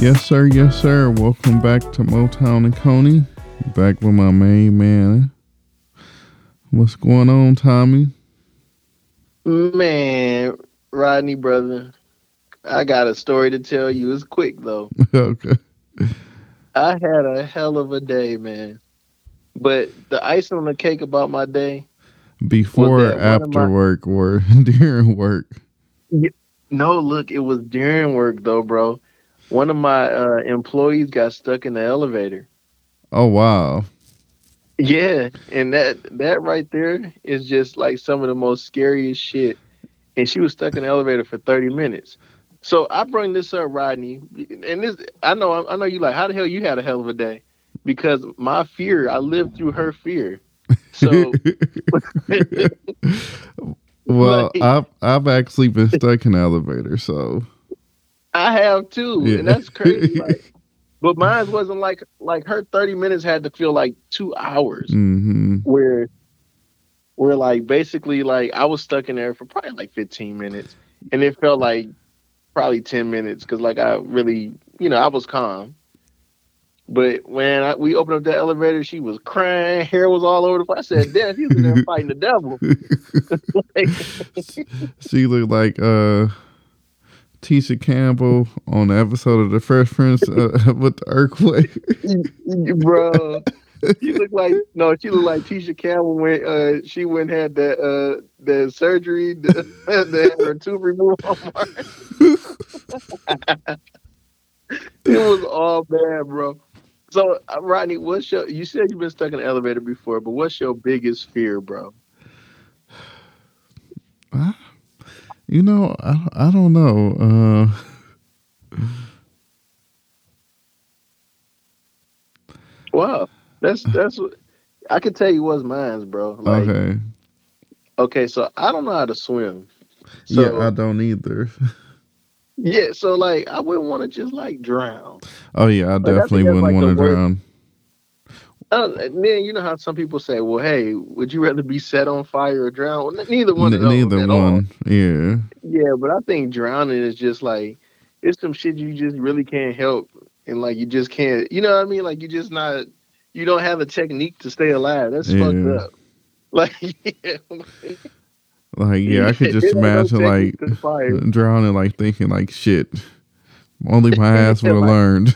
Yes, sir. Yes, sir. Welcome back to Motown and Coney. Back with my main man. What's going on, Tommy? Man, Rodney, brother, I got a story to tell you. It's quick though. okay. I had a hell of a day, man. But the icing on the cake about my day. Before, of after my- work, or during work. No, look, it was during work though, bro. One of my uh, employees got stuck in the elevator. Oh wow. Yeah, and that that right there is just like some of the most scariest shit. And she was stuck in the elevator for thirty minutes. So I bring this up, Rodney, and this I know I know you like how the hell you had a hell of a day because my fear I lived through her fear. So well, Like- I've I've actually been stuck in the elevator, so I have too, Yeah. and that's crazy. Like, but mine wasn't like like her thirty minutes had to feel like two hours. hmm where where like basically like I was stuck in there for probably like 15 minutes. And it felt like probably 10 minutes because like I really you know I was calm. But when I, we opened up the elevator she was crying hair was all over the place I said damn she's in there fighting the devil. Like, she looked like uh Tisha Campbell on the episode of The Fresh Prince uh, with the earthquake. bro she looked like no she looked like Tisha Campbell when uh she went and had that uh the surgery the, the her tooth removed it was all bad, bro. So, uh, Rodney, what's your? You said you've been stuck in an elevator before, but what's your biggest fear, bro? You know, I I don't know. Uh, Wow, that's that's. what I can tell you what's mine's, bro. Like, okay. okay, so I don't know how to swim. So yeah, I don't either. yeah, so like I wouldn't want to just like drown. Oh yeah, I think definitely wouldn't like, want to drown. And then you know how some people say, "Well, hey, would you rather be set on fire or drown?" Well, neither one. N- neither all. one. Yeah. Yeah, but I think drowning is just like it's some shit you just really can't help, and like you just can't. You know what I mean? Like you just not. You don't have a technique to stay alive. That's Yeah. fucked up. Like, yeah, Like yeah, I could just There's no imagine like technique to fire. drowning, like thinking like shit. Only my ass would have Like- learned.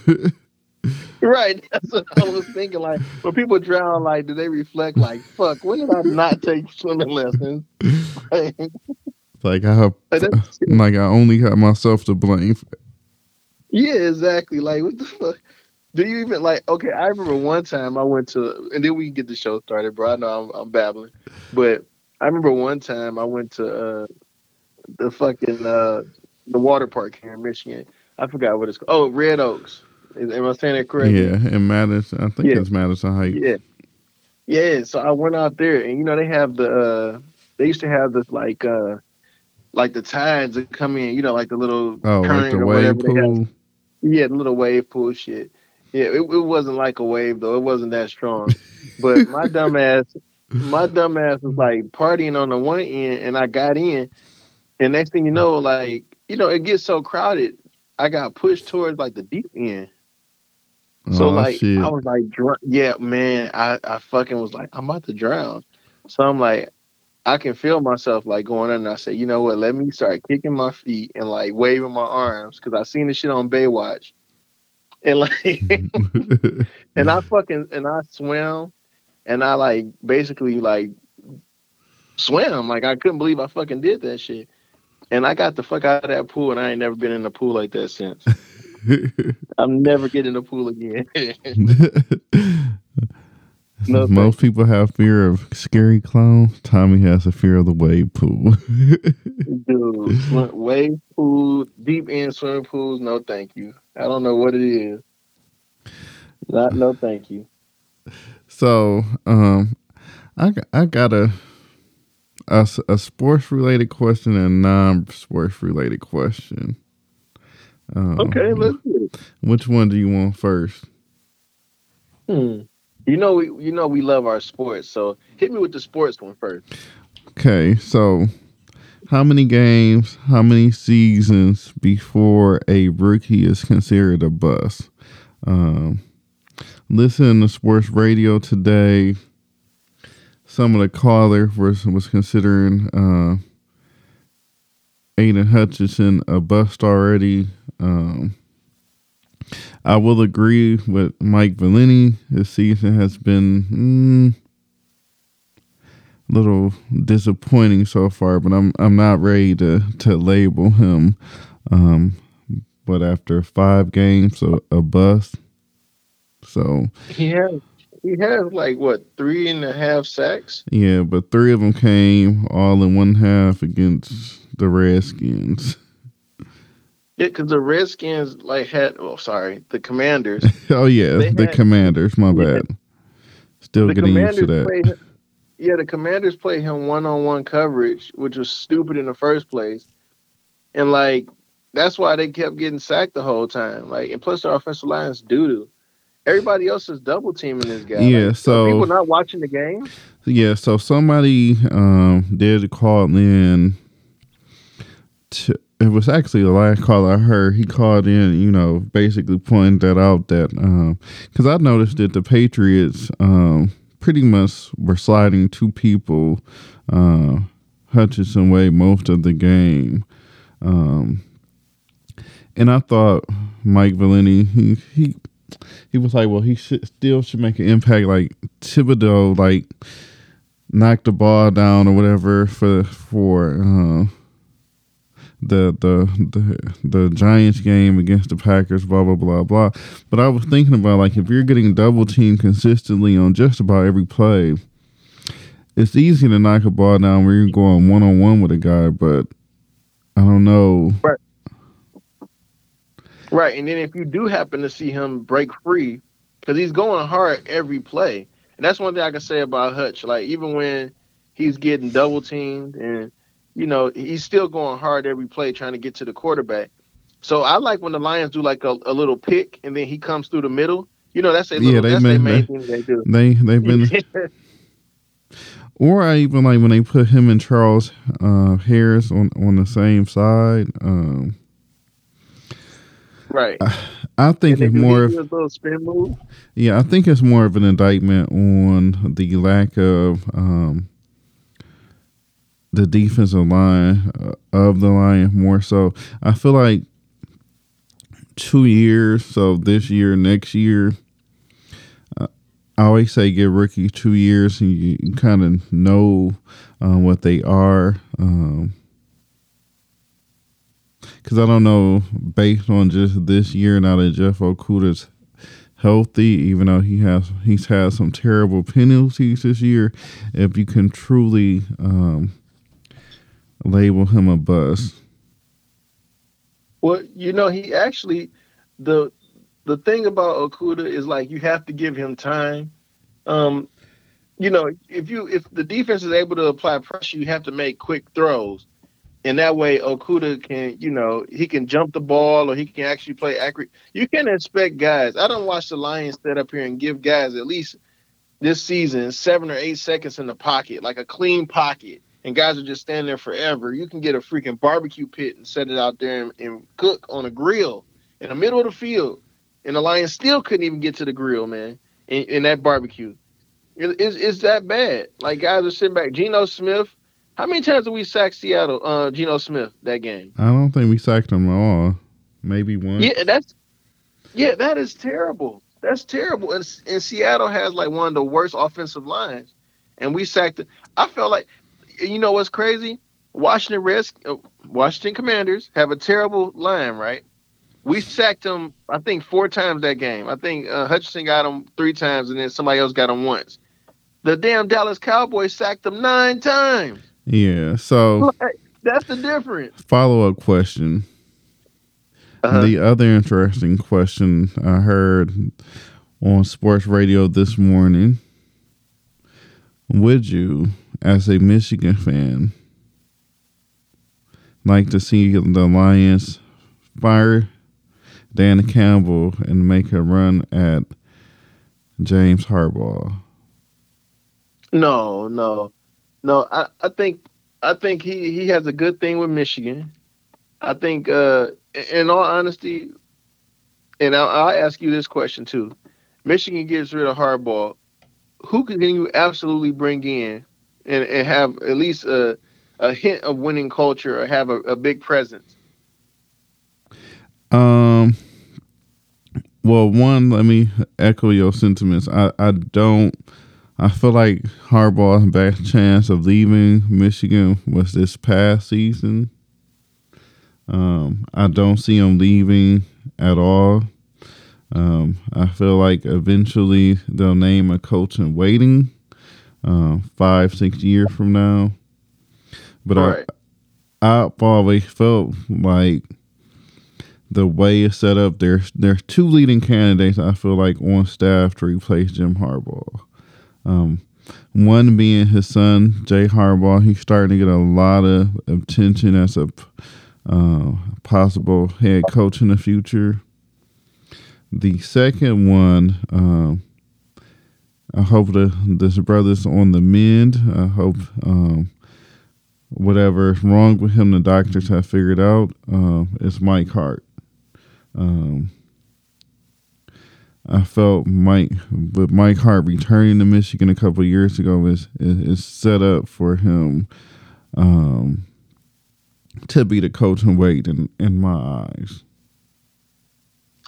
right. That's what I was thinking. Like when people drown, like do they reflect? Like, fuck, when did I not take swimming lessons? Like, like I have, like I only have myself to blame. Yeah, exactly. Like, what the fuck? Do you even like? Okay, I remember one time I went to, and then we can get the show started, bro. I know I'm, I'm babbling, but I remember one time I went to uh, the fucking uh, the water park here in Michigan. I forgot what it's called. Oh, Red Oaks. Am I saying that correctly? Yeah, in Madison, I think Yeah. it's Madison Heights. Yeah. Yeah. So I went out there, and you know they have the uh, they used to have this like uh, like the tides that come in. You know, like the little Oh, like current the or wave whatever pool. Yeah, the little wave pool shit. Yeah, it, it wasn't like a wave though. It wasn't that strong. But my dumb ass, my dumb ass was like partying on the one end, and I got in, and next thing you know, like you know, it gets so crowded, I got pushed towards like the deep end. So oh like shit! I was like, dr- yeah, man, I I fucking was like, I'm about to drown. So I'm like, I can feel myself like going in. And I said, you know what? Let me start kicking my feet and like waving my arms because I seen the shit on Baywatch, and like, and I fucking and I swam, and I like basically like swam. Like I couldn't believe I fucking did that shit. And I got the fuck out of that pool, and I ain't never been in the pool like that since. I'm never getting in the pool again. No, Most people have fear of scary clowns. Tommy has a fear of the wave pool. Dude, wave pool, deep end swimming pools. No, thank you. I don't know what it is. Not no, thank you. So, um, I got, I got a a, a sports related question and non sports related question. Um, okay, let's do it. Which one do you want first? Hmm. You know, we you know we love our sports, so hit me with the sports one first. Okay, so how many games, how many seasons before a rookie is considered a bust? Um, listen to sports radio today. Some of the callers was was considering uh, Aidan Hutchinson a bust already. Um, I will agree with Mike Valenti. This season has been mm, a little disappointing so far, but I'm I'm not ready to to label him. Um, but after five games, a, a bust. So he has he has like what three and a half sacks. Yeah, but three of them came all in one half against the Redskins. Yeah, because the Redskins like had oh sorry the Commanders. oh yeah, the had, Commanders. My bad. Still getting used to that. Played, yeah, the Commanders played him one on one coverage, which was stupid in the first place, and like that's why they kept getting sacked the whole time. Like, and plus the offensive line is doo doo. Everybody else is double teaming this guy. Yeah, like, so people not watching the game. Yeah, so somebody um, did call in to it was actually the last call I heard. He called in, you know, basically pointing that out that because um, I noticed that the Patriots um, pretty much were sliding two people uh, Hutchinson way most of the game, um, and I thought Mike Valenti he he he was like, well, he should, still should make an impact. Like Thibodeaux, like knocked the ball down or whatever for for. Uh, the the the the Giants game against the Packers, blah blah blah blah. But I was thinking about like if you're getting double teamed consistently on just about every play, it's easy to knock a ball down where you're going one on one with a guy, but I don't know. Right. Right, and then if you do happen to see him break free, because he's going hard every play, and that's one thing I can say about Hutch. Like even when he's getting double teamed and you know, he's still going hard every play trying to get to the quarterback. So I like when the Lions do like a, a little pick and then he comes through the middle. You know, that's a little, yeah, they main they, thing they do. They they've been. or I even like when they put him and Charles uh, Harris on on the same side. Um, right. I, I think it's more of a little spin move. Yeah, I think it's more of an indictment on the lack of um, the defensive line uh, of the Lions more so. I feel like two years, so this year, next year. Uh, I always say give rookie two years, and you, kind of know uh, what they are. Um, because I don't know, based on just this year, now that Jeff Okudah's healthy, even though he has he's had some terrible penalties this year, if you can truly um, label him a bust? Well, you know, he actually the the thing about Okudah is like you have to give him time. Um, you know, if you if the defense is able to apply pressure, you have to make quick throws. And that way Okudah can, you know, he can jump the ball or he can actually play accurate. You can expect guys. I don't watch the Lions set up here and give guys at least this season seven or eight seconds in the pocket, like a clean pocket and guys are just standing there forever. You can get a freaking barbecue pit and set it out there and, and cook on a grill in the middle of the field. And the Lions still couldn't even get to the grill, man, in, in that barbecue. It, it's, it's that bad. Like guys are sitting back. Geno Smith, how many times did we sack Seattle, uh, Geno Smith that game? I don't think we sacked him at all. Maybe one. Yeah, that's yeah, that is terrible. That's terrible. And, and Seattle has like one of the worst offensive lines, and we sacked. It. I felt like you know what's crazy? Washington Risk, uh, Washington Commanders have a terrible line, right? We sacked them, I think, four times that game. I think uh, Hutchinson got them three times, and then somebody else got them once. The damn Dallas Cowboys sacked them nine times. Yeah, so that's the difference. Follow up question. Uh-huh. The other interesting question I heard on sports radio this morning would you, as a Michigan fan, like to see the Lions fire Dan Campbell and make a run at James Harbaugh? No, no, no. I, I think I think he, he has a good thing with Michigan. I think, uh, in all honesty, and I'll, I'll ask you this question too: Michigan gets rid of Harbaugh. Who can you absolutely bring in and, and have at least a, a hint of winning culture or have a, a big presence? Um. Well, one, let me echo your sentiments. I, I don't. I feel like Harbaugh's best chance of leaving Michigan was this past season. Um, I don't see him leaving at all. Um, I feel like eventually they'll name a coach in waiting, uh, five, six years from now. But right. I, I've always felt like the way it's set up, there's there's two leading candidates I feel like on staff to replace Jim Harbaugh. Um, one being his son Jay Harbaugh. He's starting to get a lot of attention as a uh, possible head coach in the future. The second one, um, I hope the this brother's on the mend. I hope um, whatever's wrong with him, the doctors have figured out. Uh, it's Mike Hart. Um, I felt Mike, but Mike Hart returning to Michigan a couple years ago is, is, is set up for him um, to be the coach and wait in, in my eyes.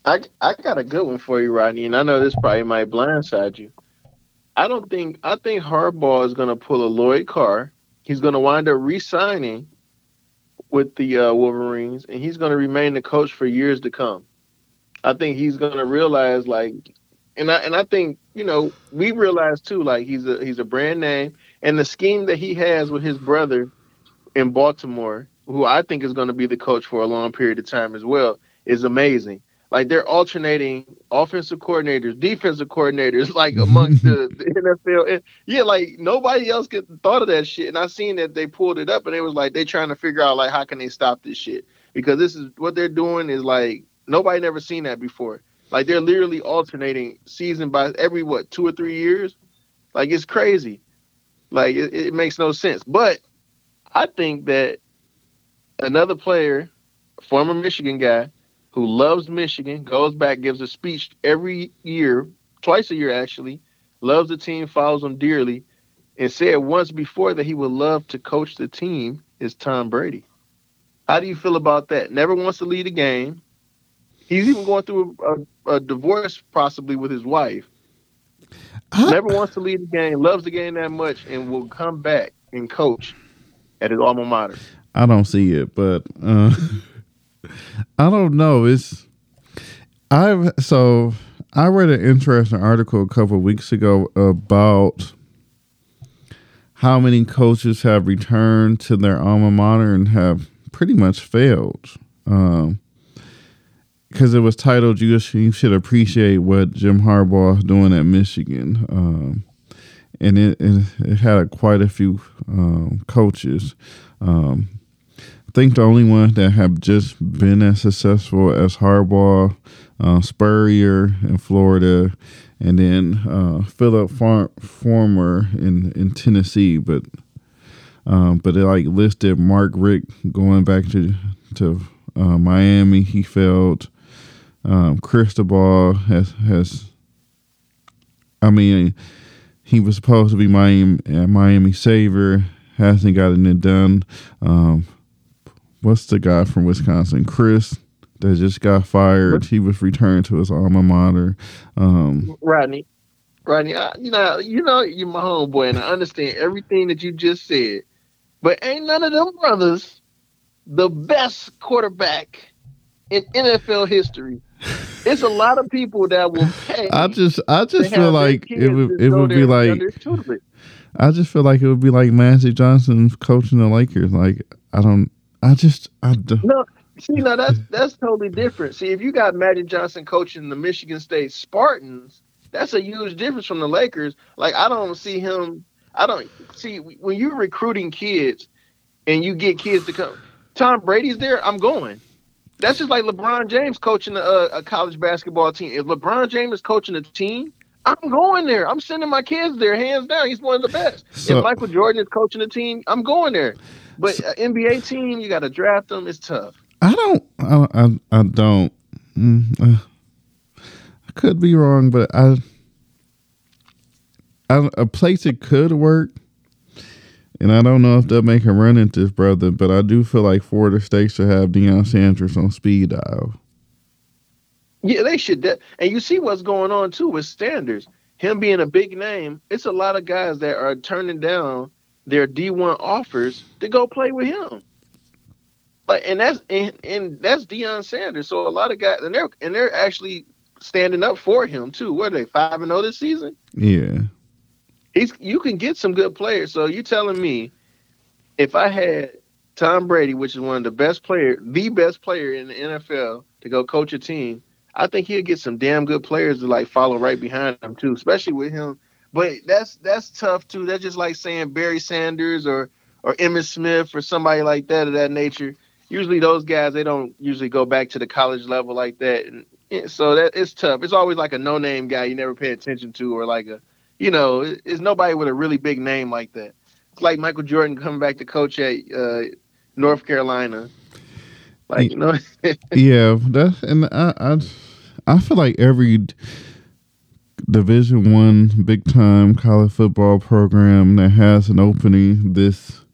I I got a good one for you, Rodney, and I know this probably might blindside you. I don't think I think Harbaugh is going to pull a Lloyd Carr. He's going to wind up re-signing with the uh, Wolverines, and he's going to remain the coach for years to come. I think he's gonna realize like, and I and I think you know we realize too like he's a he's a brand name, and the scheme that he has with his brother in Baltimore, who I think is going to be the coach for a long period of time as well, is amazing. Like they're alternating offensive coordinators, defensive coordinators, like amongst the, the, NFL. And yeah, like nobody else get thought of that shit. And I seen that they pulled it up, and it was like they trying to figure out like how can they stop this shit because this is what they're doing is like Nobody never seen that before. Like they're literally alternating season by every what two or three years. Like it's crazy. Like it, it makes no sense. But I think that another player, former Michigan guy, who loves Michigan, goes back, gives a speech every year, twice a year actually, loves the team, follows them dearly, and said once before that he would love to coach the team is Tom Brady. How do you feel about that? Never wants to lead a game, He's even going through a, a divorce possibly with his wife. Never wants to leave the game, loves the game that much, and will come back and coach at his alma mater. I don't see it, but uh, I don't know. It's I've so I read an interesting article a couple weeks ago about how many coaches have returned to their alma mater and have pretty much failed. Um, because it was titled you, should appreciate what Jim Harbaugh is doing at Michigan. Um, and it, it, it, had a, quite a few um, coaches. Um, think the only ones that have just been as successful as Harbaugh, uh, Spurrier in Florida, and then uh, Phillip Far- Fulmer in, in Tennessee. But um, but it like listed Mark Richt going back to to uh, Miami. He failed. Um, Cristobal has has. I mean, he was supposed to be Miami Miami saver. Hasn't gotten it done. Um, what's the guy from Wisconsin? Chris that just got fired. He was returned to his alma mater. Um, Rodney, Rodney, I, you know, you know, you're my homeboy, and I understand everything that you just said. But ain't none of them brothers the best quarterback in NFL history it's a lot of people that will pay. I just, I just feel like it would, it would be like. I just feel like it would be like Magic Johnson coaching the Lakers. Like I don't, I just, I don't. No, see, now that's that's totally different. See, if you got Magic Johnson coaching the Michigan State Spartans, that's a huge difference from the Lakers. Like I don't see him. I don't see when you're recruiting kids and you get kids to come. Tom Brady's there. I'm going. That's just like LeBron James coaching a, a college basketball team. If LeBron James is coaching a team, I'm going there. I'm sending my kids there, hands down. He's one of the best. So, if Michael Jordan is coaching the team, I'm going there. But so, NBA team, you got to draft them. It's tough. I don't. I. I, I don't. Mm, uh, I could be wrong, but I, I. A place it could work, and I don't know if they'll make a run at this brother, but I do feel like Florida State should have Deion Sanders on speed dial. Yeah, they should. and you see what's going on too with Sanders. Him being a big name, it's a lot of guys that are turning down their D1 offers to go play with him. Like, and that's and, and that's Deion Sanders. So a lot of guys, and they're and they're actually standing up for him too. What are they five and zero oh this season? Yeah, he's you can get some good players. So you're telling me if I had Tom Brady, which is one of the best player, the best player in the NFL, to go coach a team, I think he'll get some damn good players to like follow right behind him too, especially with him. But that's that's tough too. That's just like saying Barry Sanders or or Emmitt Smith or somebody like that of that nature. Usually those guys they don't usually go back to the college level like that, and so that it's tough. It's always like a no name guy you never pay attention to, or like a you know, it's nobody with a really big name like that. It's like Michael Jordan coming back to coach at uh, North Carolina. Like you know, yeah, that's and I, I I feel like every Division One big time college football program that has an opening this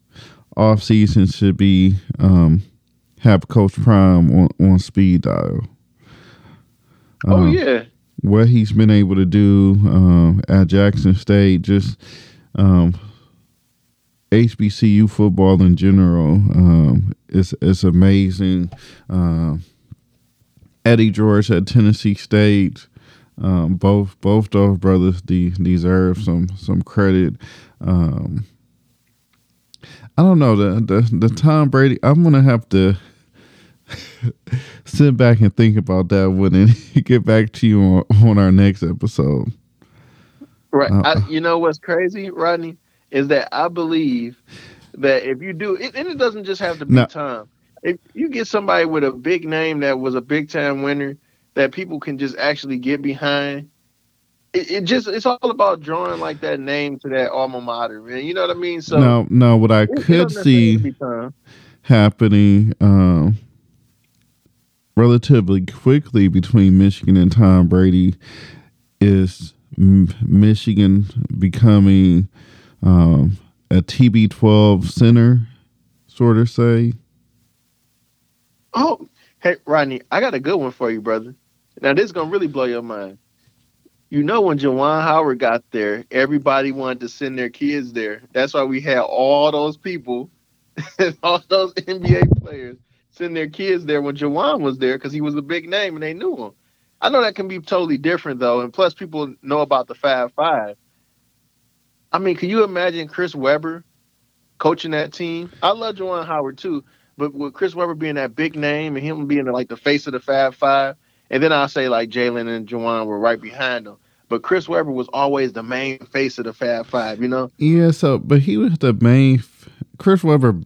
off season should be um, have Coach Prime on, on speed dial. oh um, yeah, what he's been able to do um, at Jackson State, just um, HBCU football in general, um, is is amazing. Uh, Eddie George at Tennessee State. Um, both both those brothers de- deserve some some credit. Um, I don't know the, the the Tom Brady. I'm gonna have to sit back and think about that one and get back to you on, on our next episode. Right. Uh, I, you know what's crazy, Rodney, is that I believe that if you do, it, and it doesn't just have to be Tom if you get somebody with a big name that was a big time winner that people can just actually get behind, it, it, just it's all about drawing like that name to that alma mater, man. You know what I mean? So no, no. What I could see happening um, relatively quickly between Michigan and Tom Brady is M- Michigan becoming um, a TB12 center, sort of say. Oh, hey Rodney, I got a good one for you, brother. Now this is gonna really blow your mind. You know when Juwan Howard got there, everybody wanted to send their kids there. That's why we had all those people, all those NBA players send their kids there when Juwan was there because he was a big name and they knew him. I know that can be totally different though, and plus people know about the Fab Five. I mean, can you imagine Chris Webber coaching that team? I love Juwan Howard too, but with Chris Webber being that big name and him being like the face of the Fab Five, and then I'll say like Jalen and Juwan were right behind him. But Chris Webber was always the main face of the Fab Five, you know? Yeah, so, but he was the main. Chris Webber.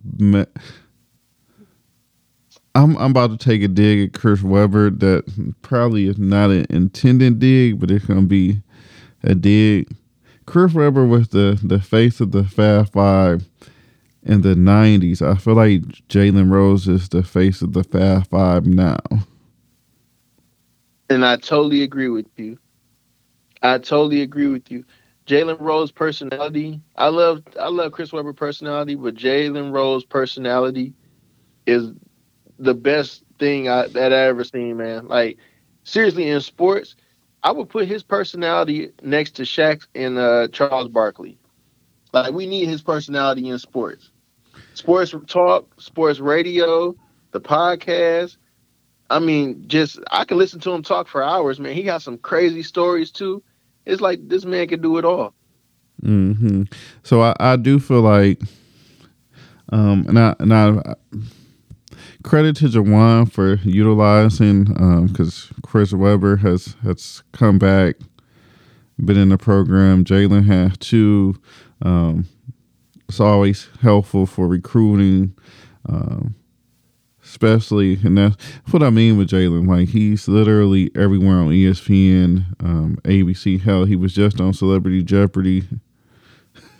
I'm I'm about to take a dig at Chris Webber that probably is not an intended dig, but it's gonna be a dig. Chris Webber was the the face of the Fab Five in the 90s. I feel like Jalen Rose is the face of the Fab Five now. And I totally agree with you. I totally agree with you. Jalen Rose personality. I love I love Chris Webber personality, but Jalen Rose personality is the best thing I, that I ever seen, man. Like seriously, in sports, I would put his personality next to Shaq and uh, Charles Barkley. Like we need his personality in sports sports talk, sports radio, the podcast. I mean, just I can listen to him talk for hours, man. He got some crazy stories too. It's like this man can do it all. Hmm. So I, I do feel like, um, and I and I credit to Juwan for utilizing, um, because Chris Webber has has come back been in the program. Jalen has too. Um, it's always helpful for recruiting, um, especially, and that's what I mean with Jalen. Like he's literally everywhere on ESPN, um, ABC. Hell, he was just on Celebrity Jeopardy.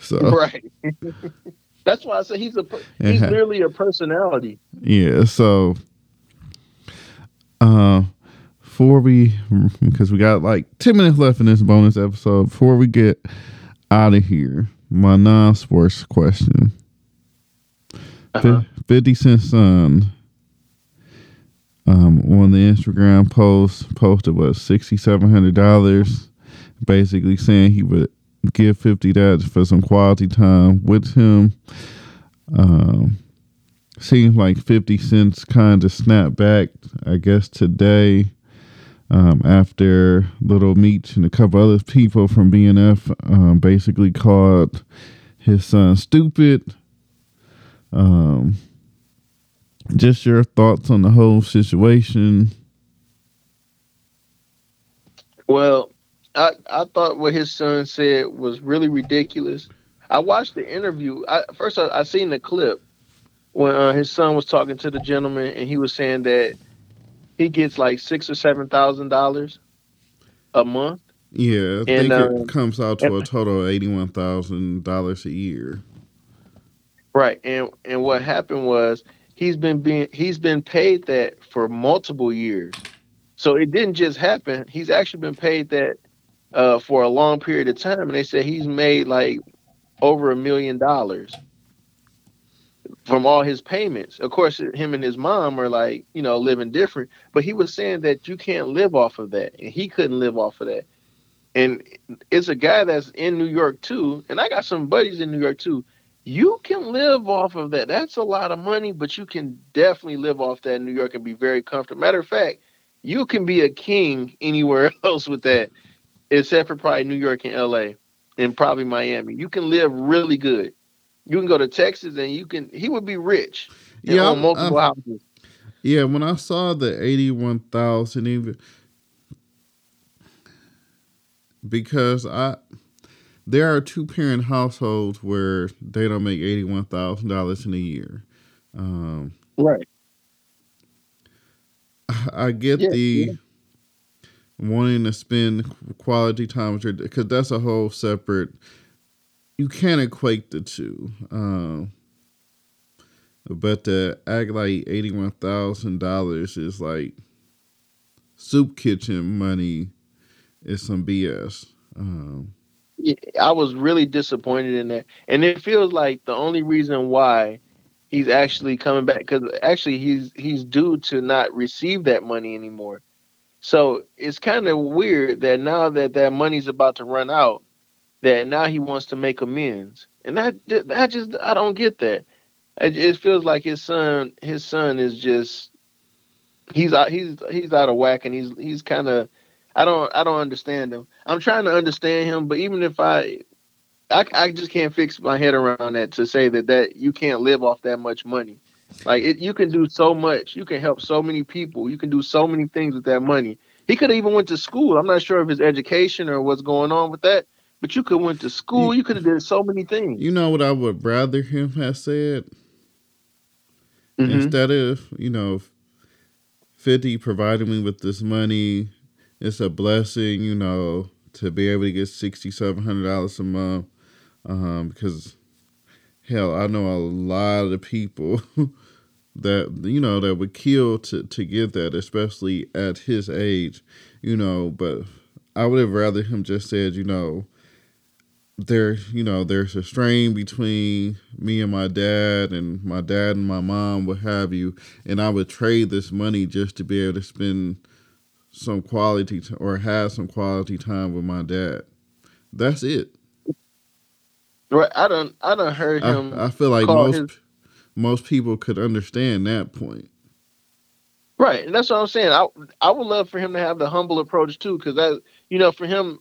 So right. That's why I say he's a he's ha- literally a personality. Yeah. So, uh, before we because we got like ten minutes left in this bonus episode, before we get out of here, my non-sports question. Uh-huh. 50 Cent son um, on the Instagram post posted was sixty seven hundred dollars, basically saying he would give fifty that for some quality time with him. Um, seems like fifty cents kind of snapped back, I guess today. Um, after Little Meech and a couple other people from BMF um, basically called his son stupid. Um, just your thoughts on the whole situation. Well, I I thought what his son said was really ridiculous. I watched the interview. I, first, I, I seen the clip when uh, his son was talking to the gentleman, and he was saying that he gets like six or seven thousand dollars a month. Yeah, I and, think um, it comes out to and, a total of eighty one thousand dollars a year. Right, and and what happened was he's been being he's been paid that for multiple years. So it didn't just happen. He's actually been paid that uh, for a long period of time, and they said he's made like over a million dollars from all his payments. Of course, him and his mom are like you know living different, but he was saying that you can't live off of that, and he couldn't live off of that. And it's a guy that's in New York too, and I got some buddies in New York too you can live off of that. That's a lot of money, but you can definitely live off that in New York and be very comfortable. Matter of fact, you can be a king anywhere else with that, except for probably New York and LA and probably Miami. You can live really good. You can go to Texas and you can he would be rich. Yeah, own multiple I'm, houses. Yeah, when I saw the eighty one thousand even because I there are two parent households where they don't make eighty one thousand dollars in a year. Um, right. I get yeah, the yeah. wanting to spend quality time with your because that's a whole separate. You can't equate the two. Um, but to act like eighty one thousand dollars is like soup kitchen money is some BS. Um, I was really disappointed in that, and it feels like the only reason why he's actually coming back because actually he's he's due to not receive that money anymore. So it's kind of weird that now that that money's about to run out, that now he wants to make amends, and that that just I don't get that. It, it feels like his son his son is just he's out he's he's out of whack, and he's he's kind of I don't I don't understand him. I'm trying to understand him, but even if I I, I just can't fix my head around that to say that that you can't live off that much money. Like it, you can do so much. You can help so many people. You can do so many things with that money. He could have even went to school. I'm not sure of his education or what's going on with that, but you could went to school. You, you could have did so many things. You know what I would rather him have said mm-hmm. instead of you know, Fifty providing me with this money it's a blessing, you know, to be able to get sixty seven hundred dollars a month. Um, because hell, I know a lot of people that you know that would kill to to get that, especially at his age, you know. But I would have rather him just said, you know, there, you know, there's a strain between me and my dad, and my dad and my mom, what have you, and I would trade this money just to be able to spend some quality t- or have some quality time with my dad. That's it. Right. I don't. I don't heard him. I, I feel like most his... most people could understand that point. Right, and that's what I'm saying. I I would love for him to have the humble approach too, because that you know for him,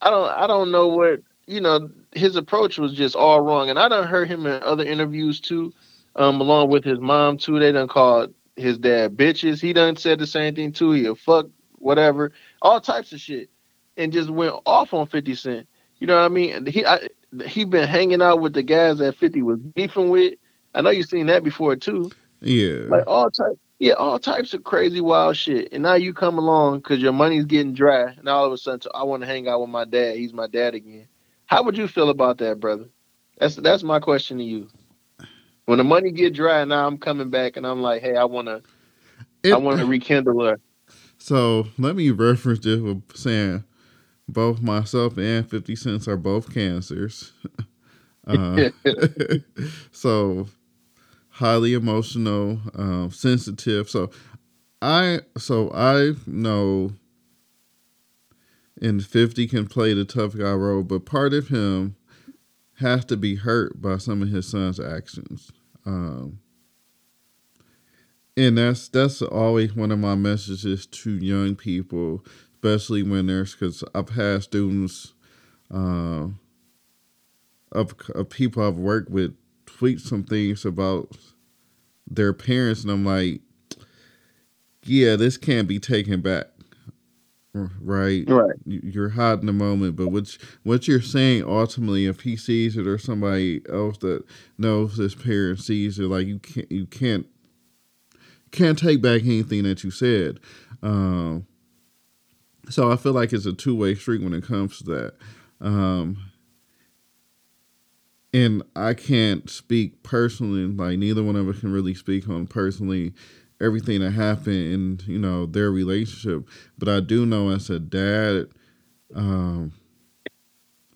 I don't I don't know what you know his approach was just all wrong, and I don't heard him in other interviews too, um, along with his mom too. They done called his dad bitches. He done said the same thing too. He a fuck whatever, all types of shit. and just went off on 50 Cent. You know what I mean? He I, he been hanging out with the guys that 50 was beefing with. I know you've seen that before too. Yeah. Like all types, yeah, all types of crazy wild shit. And now you come along because your money's getting dry, and all of a sudden, I want to hang out with my dad. He's my dad again. How would you feel about that, brother? That's that's my question to you. When the money get dry, now I'm coming back, and I'm like, hey, I wanna, I wanna rekindle her. So let me reference this with saying both myself and 50 Cents are both cancers. uh, so highly emotional, um, sensitive. So I so I know and 50 can play the tough guy role, but part of him has to be hurt by some of his son's actions. Um, and that's that's always one of my messages to young people, especially when there's because I've had students uh, of, of people I've worked with tweet some things about their parents, and I'm like, yeah, this can't be taken back right? Right. You're hot in the moment, but what what you're saying ultimately, if he sees it or somebody else that knows this parent sees it, like you can't you can't can't take back anything that you said. Um, so I feel like it's a two way street when it comes to that. Um, and I can't speak personally, like neither one of us can really speak on personally everything that happened in you know their relationship. But i do know as a dad um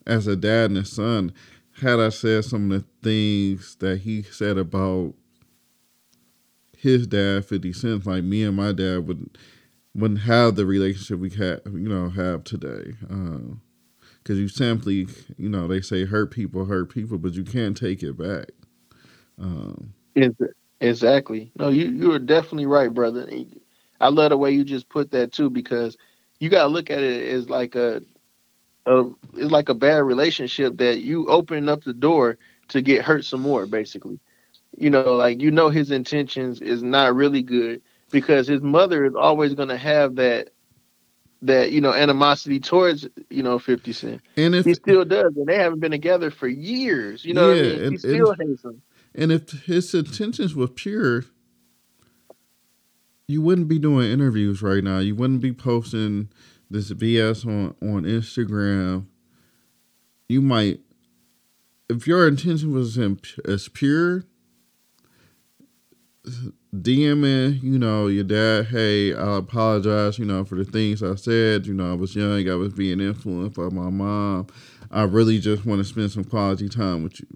as a dad and a son had i said some of the things that he said about his dad 50 cent like me and my dad would wouldn't have the relationship we had you know have today. Because uh, you simply you know they say hurt people hurt people but you can't take it back. Um, is it Exactly. No, you you are definitely right, brother. I love the way you just put that too, because you gotta look at it as like a, a it's like a bad relationship that you open up the door to get hurt some more, basically. You know, like you know his intentions is not really good because his mother is always gonna have that that you know animosity towards you know Fifty Cent, and if he still does, and they haven't been together for years. You know, yeah, I mean? and, he still and, hates him. And if his intentions were pure, you wouldn't be doing interviews right now. You wouldn't be posting this BS on, on Instagram. You might, if your intention was in, as pure, DMing, you know, your dad, hey, I apologize, you know, for the things I said. You know, I was young, I was being influenced by my mom. I really just want to spend some quality time with you.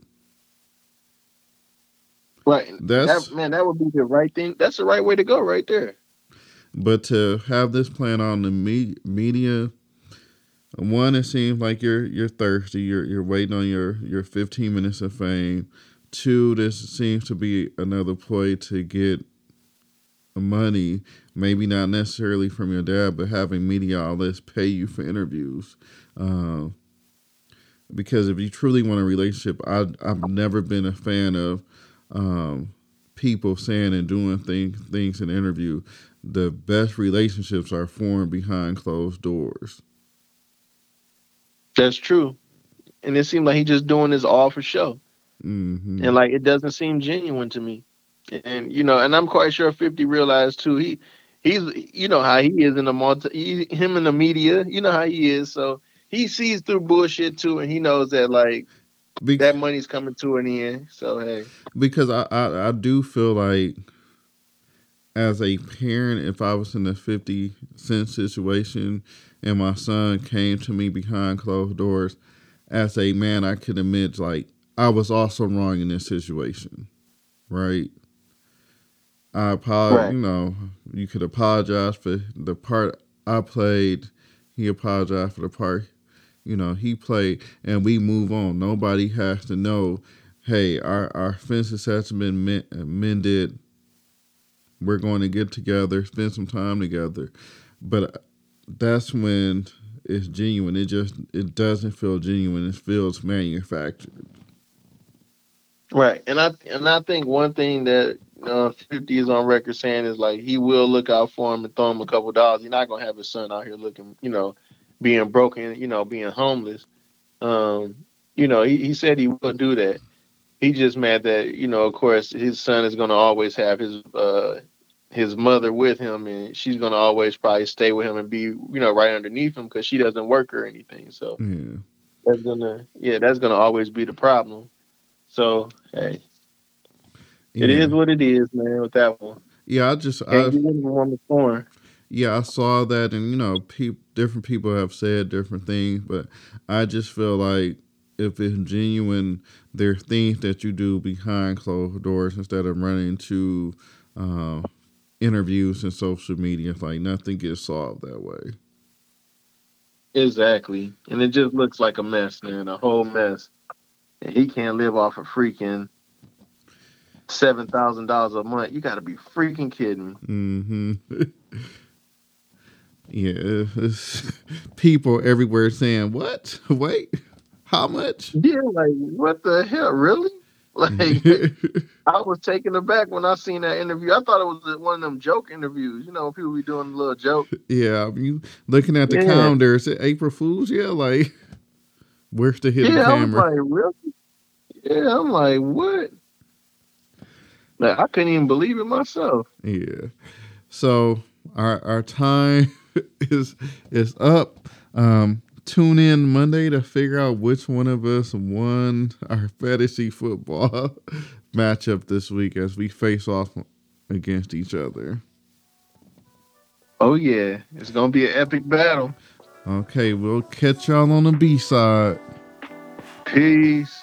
Right. That's that, man. That would be the right thing. That's the right way to go, right there. But to have this plan on the me- media, one, it seems like you're you're thirsty. You're you're waiting on your your 15 minutes of fame. Two, this seems to be another ploy to get money. Maybe not necessarily from your dad, but having media outlets pay you for interviews. Uh, because if you truly want a relationship, I I've never been a fan of um, people saying and doing things things in interview, the best relationships are formed behind closed doors. That's true, and it seemed like he just doing this all for show, mm-hmm. and like it doesn't seem genuine to me. And you know, and I'm quite sure Fifty realized too. He he's you know how he is in the multi he, him in the media. You know how he is, so he sees through bullshit too, and he knows that like be- that money's coming to an end. So hey, because I, I I do feel like as a parent, if I was in a fifty cent situation and my son came to me behind closed doors, as a man, I could admit like I was also wrong in this situation, right? I apologize. Right. You know, you could apologize for the part I played. He apologized for the part you know, he played and we move on. Nobody has to know, hey, our, our fences has been mended. We're going to get together, spend some time together. But that's when it's genuine. It just it doesn't feel genuine. It feels manufactured. Right, and I and I think one thing that uh, Fifty is on record saying is like he will look out for him and throw him a couple dollars. He's not gonna have his son out here looking, you know, being broken, you know, being homeless. Um, you know, he, he said he wouldn't do that. He just mad that, you know, of course his son is gonna always have his uh his mother with him and she's gonna always probably stay with him and be, you know, right underneath him because she doesn't work or anything. So Yeah. that's gonna yeah, that's gonna always be the problem. So hey, it yeah. is what it is, man, with that one. Yeah, I just I Can't get rid of a woman's corn. Yeah, I saw that, and you know, peop, different people have said different things, but I just feel like if it's genuine, there are things that you do behind closed doors instead of running to uh, interviews and social media. It's like nothing gets solved that way. Exactly. And it just looks like a mess, man, a whole mess. And he can't live off of freaking seven thousand dollars a month. You gotta be freaking kidding me. yeah, people everywhere saying, "What? Wait, how much?" Yeah, like what the hell? Really? Like I was taken aback when I seen that interview. I thought it was one of them joke interviews. You know, people be doing a little joke. Yeah, you looking at the Yeah. calendar, is it April Fool's? Yeah, like where's the hidden Yeah, I was camera? like, really? Yeah, I'm like, what? Like, I couldn't even believe it myself. yeah. So our our time is is up. Um, tune in Monday to figure out which one of us won our fantasy football matchup this week as we face off against each other. Oh yeah, it's gonna be an epic battle. Okay, we'll catch y'all on the B side. Peace.